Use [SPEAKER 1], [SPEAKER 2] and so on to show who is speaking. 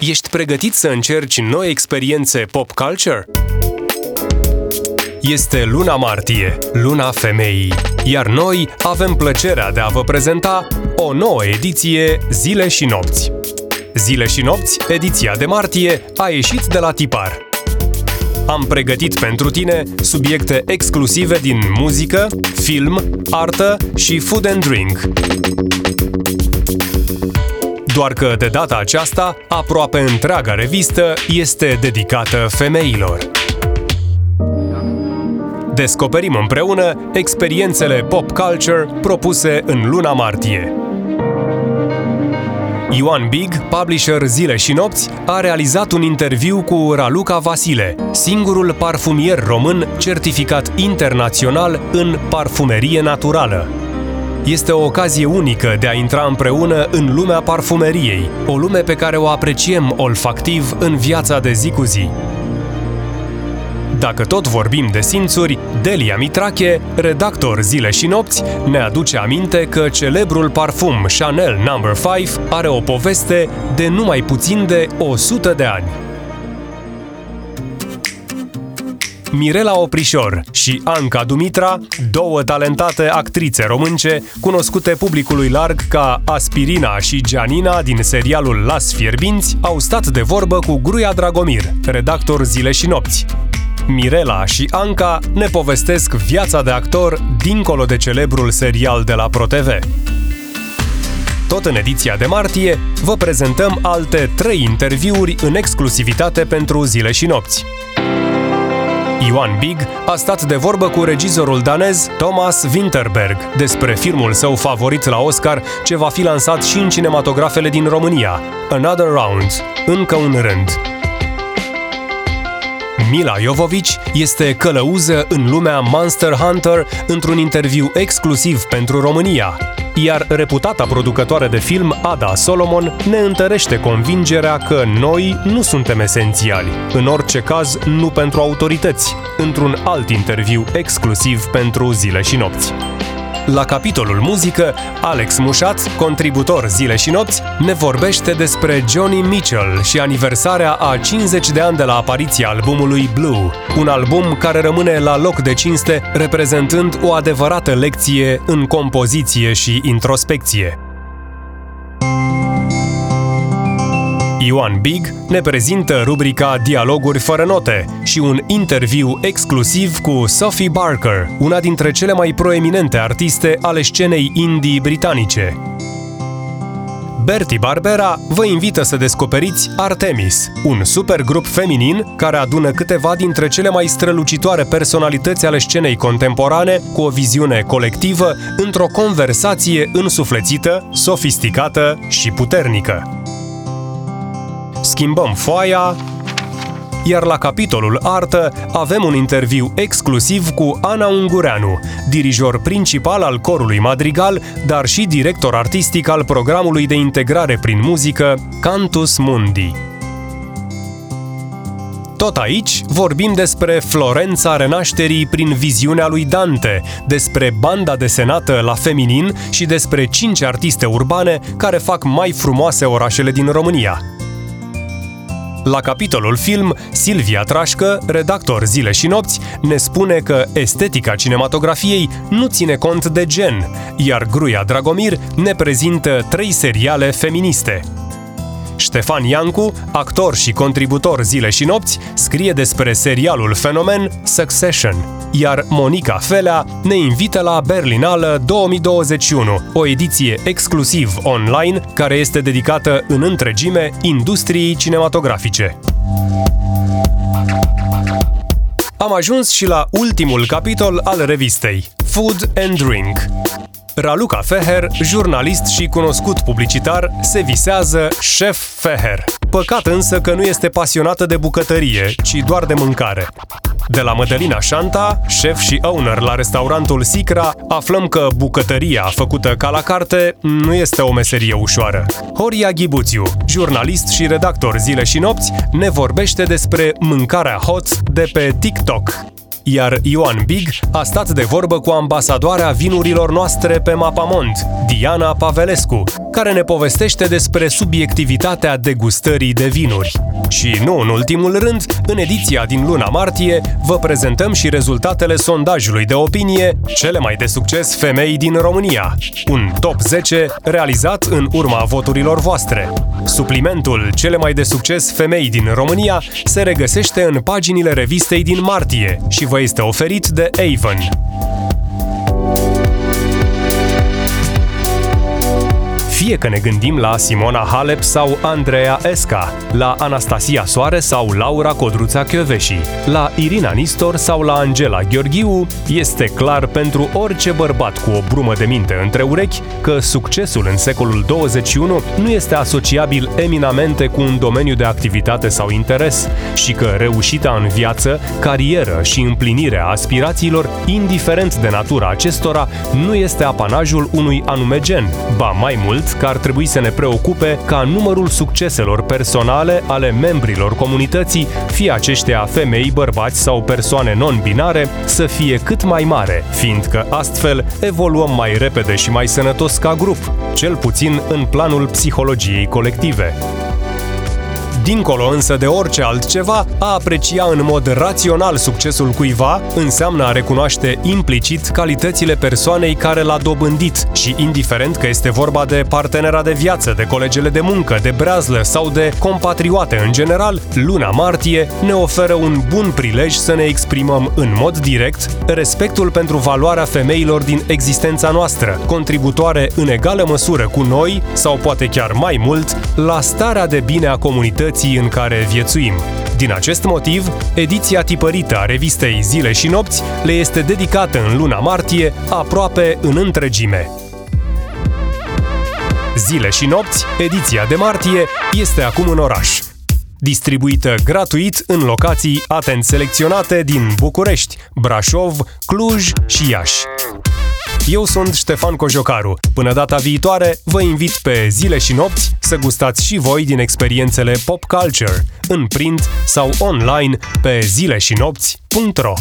[SPEAKER 1] Ești pregătit să încerci noi experiențe pop culture? Este luna martie, luna femeii, iar noi avem plăcerea de a vă prezenta o nouă ediție Zile și Nopți. Zile și Nopți, ediția de martie, a ieșit de la tipar. Am pregătit pentru tine subiecte exclusive din muzică, film, artă și food and drink. Doar că de data aceasta, aproape întreaga revistă este dedicată femeilor. Descoperim împreună experiențele pop culture propuse în luna martie. Ioan Big, publisher Zile și Nopți, a realizat un interviu cu Raluca Vasile, singurul parfumier român certificat internațional în parfumerie naturală. Este o ocazie unică de a intra împreună în lumea parfumeriei, o lume pe care o apreciem olfactiv în viața de zi cu zi. Dacă tot vorbim de simțuri, Delia Mitrache, redactor Zile și Nopți, ne aduce aminte că celebrul parfum Chanel No. 5 are o poveste de numai puțin de 100 de ani. Mirela Oprișor și Anca Dumitra, două talentate actrițe românce, cunoscute publicului larg ca Aspirina și Gianina din serialul Las Fierbinți, au stat de vorbă cu Gruia Dragomir, redactor Zile și Nopți. Mirela și Anca ne povestesc viața de actor dincolo de celebrul serial de la ProTV. Tot în ediția de martie, vă prezentăm alte trei interviuri în exclusivitate pentru Zile și Nopți. Ioan Big a stat de vorbă cu regizorul danez Thomas Winterberg despre filmul său favorit la Oscar ce va fi lansat și în cinematografele din România, Another Round, încă un rând. Mila Jovovici este călăuză în lumea Monster Hunter într-un interviu exclusiv pentru România, iar reputata producătoare de film Ada Solomon ne întărește convingerea că noi nu suntem esențiali, în orice caz nu pentru autorități, într-un alt interviu exclusiv pentru Zile și Nopți. La capitolul muzică, Alex Mușat, contributor zile și nopți, ne vorbește despre Johnny Mitchell și aniversarea a 50 de ani de la apariția albumului Blue, un album care rămâne la loc de cinste, reprezentând o adevărată lecție în compoziție și introspecție. Ioan Big ne prezintă rubrica Dialoguri fără note și un interviu exclusiv cu Sophie Barker, una dintre cele mai proeminente artiste ale scenei indie britanice. Bertie Barbera vă invită să descoperiți Artemis, un supergrup feminin care adună câteva dintre cele mai strălucitoare personalități ale scenei contemporane cu o viziune colectivă într-o conversație însuflețită, sofisticată și puternică schimbăm foaia, iar la capitolul artă avem un interviu exclusiv cu Ana Ungureanu, dirijor principal al corului Madrigal, dar și director artistic al programului de integrare prin muzică Cantus Mundi. Tot aici vorbim despre Florența renașterii prin viziunea lui Dante, despre banda desenată la feminin și despre cinci artiste urbane care fac mai frumoase orașele din România. La capitolul film, Silvia Trașcă, redactor Zile și Nopți, ne spune că estetica cinematografiei nu ține cont de gen, iar Gruia Dragomir ne prezintă trei seriale feministe. Ștefan Iancu, actor și contributor Zile și Nopți, scrie despre serialul fenomen Succession, iar Monica Felea ne invită la Berlinală 2021, o ediție exclusiv online care este dedicată în întregime industriei cinematografice. Am ajuns și la ultimul capitol al revistei, Food and Drink. Raluca Feher, jurnalist și cunoscut publicitar, se visează șef Feher. Păcat însă că nu este pasionată de bucătărie, ci doar de mâncare. De la Mădălina Șanta, șef și owner la restaurantul Sicra, aflăm că bucătăria făcută ca la carte nu este o meserie ușoară. Horia Ghibuțiu, jurnalist și redactor zile și nopți, ne vorbește despre mâncarea hot de pe TikTok iar Ioan Big a stat de vorbă cu ambasadoarea vinurilor noastre pe Mapamont, Diana Pavelescu, care ne povestește despre subiectivitatea degustării de vinuri. Și nu în ultimul rând, în ediția din luna martie, vă prezentăm și rezultatele sondajului de opinie Cele mai de succes femei din România, un top 10 realizat în urma voturilor voastre. Suplimentul Cele mai de succes femei din România se regăsește în paginile revistei din martie și vă este oferit de Avon. Fie că ne gândim la Simona Halep sau Andreea Esca, la Anastasia Soare sau Laura Codruța Chioveși, la Irina Nistor sau la Angela Gheorghiu, este clar pentru orice bărbat cu o brumă de minte între urechi că succesul în secolul 21 nu este asociabil eminamente cu un domeniu de activitate sau interes și că reușita în viață, carieră și împlinirea aspirațiilor, indiferent de natura acestora, nu este apanajul unui anume gen. Ba mai mult, că ar trebui să ne preocupe ca numărul succeselor personale ale membrilor comunității, fie aceștia femei, bărbați sau persoane non-binare, să fie cât mai mare, fiindcă astfel evoluăm mai repede și mai sănătos ca grup, cel puțin în planul psihologiei colective. Dincolo însă de orice altceva, a aprecia în mod rațional succesul cuiva înseamnă a recunoaște implicit calitățile persoanei care l-a dobândit și indiferent că este vorba de partenera de viață, de colegele de muncă, de breazlă sau de compatrioate în general, luna martie ne oferă un bun prilej să ne exprimăm în mod direct respectul pentru valoarea femeilor din existența noastră, contributoare în egală măsură cu noi, sau poate chiar mai mult, la starea de bine a comunității vieții în care viețuim. Din acest motiv, ediția tipărită a revistei Zile și Nopți le este dedicată în luna martie aproape în întregime. Zile și Nopți, ediția de martie, este acum în oraș. Distribuită gratuit în locații atent selecționate din București, Brașov, Cluj și Iași. Eu sunt Ștefan Cojocaru. Până data viitoare, vă invit pe zile și nopți să gustați și voi din experiențele pop culture, în print sau online pe zileșinopți.ro.